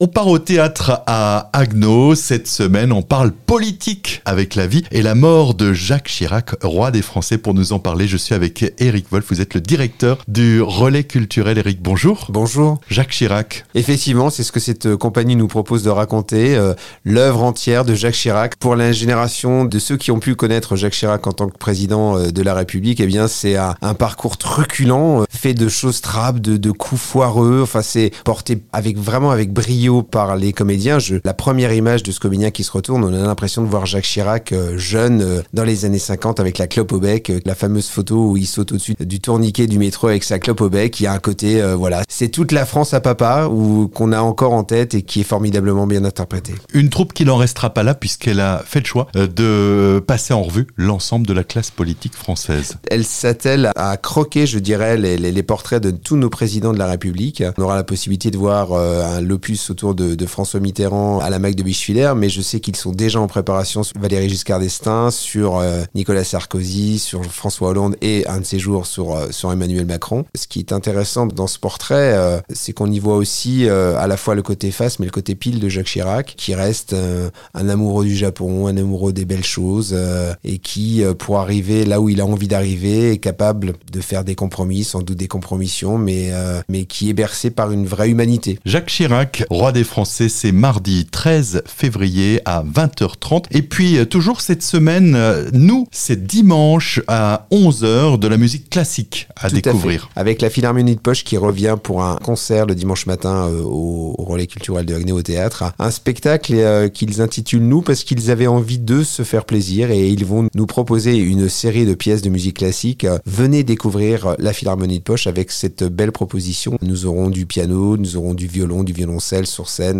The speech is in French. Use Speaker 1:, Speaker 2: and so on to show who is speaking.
Speaker 1: On part au théâtre à Agno. Cette semaine, on parle politique avec la vie et la mort de Jacques Chirac, roi des Français. Pour nous en parler, je suis avec Eric Wolf. Vous êtes le directeur du relais culturel. Eric, bonjour.
Speaker 2: Bonjour.
Speaker 1: Jacques Chirac.
Speaker 2: Effectivement, c'est ce que cette compagnie nous propose de raconter. euh, L'œuvre entière de Jacques Chirac. Pour la génération de ceux qui ont pu connaître Jacques Chirac en tant que président euh, de la République, eh bien, c'est un, un parcours truculent, euh, fait de choses trappes, de, de coups foireux. Enfin, c'est porté avec vraiment avec brio par les comédiens. Je, la première image de ce comédien qui se retourne, on a l'impression de voir Jacques Chirac euh, jeune euh, dans les années 50 avec la clope au bec, euh, la fameuse photo où il saute au-dessus du tourniquet du métro avec sa clope au bec. Il y a un côté, euh, voilà, c'est toute la France à papa ou qu'on a encore en tête et qui est formidablement bien interprété.
Speaker 1: Une troupe qui n'en restera pas là puisqu'elle a fait le choix de passer en revue l'ensemble de la classe politique française.
Speaker 2: Elle s'attelle à croquer, je dirais, les, les- les portraits de tous nos présidents de la République. On aura la possibilité de voir euh, un l'opus autour de, François Mitterrand à la Mac de Bichevillers, mais je sais qu'ils sont déjà en préparation sur Valéry Giscard d'Estaing, sur euh, Nicolas Sarkozy, sur François Hollande et un de ces jours sur, euh, Emmanuel Macron. Ce qui est intéressant dans ce portrait, euh, c'est qu'on y voit aussi à la fois le côté face, mais le côté pile de Jacques Chirac, qui reste un amoureux du Japon, un amoureux des belles choses, et qui, pour arriver là où il a envie d'arriver, est capable de faire des compromis, sans doute des compromissions, mais, mais qui est bercé par une vraie humanité.
Speaker 1: Jacques Chirac, roi des Français, c'est mardi 13 février à 20h30. Et puis, euh, toujours cette semaine, euh, nous, c'est dimanche à 11h de la musique classique à
Speaker 2: Tout
Speaker 1: découvrir.
Speaker 2: Avec la Philharmonie de Poche qui revient pour un concert le dimanche matin euh, au, au Relais culturel de Haguenay au théâtre. Un spectacle euh, qu'ils intitulent Nous parce qu'ils avaient envie de se faire plaisir et ils vont nous proposer une série de pièces de musique classique. Venez découvrir la Philharmonie de Poche avec cette belle proposition. Nous aurons du piano, nous aurons du violon, du violoncelle sur scène.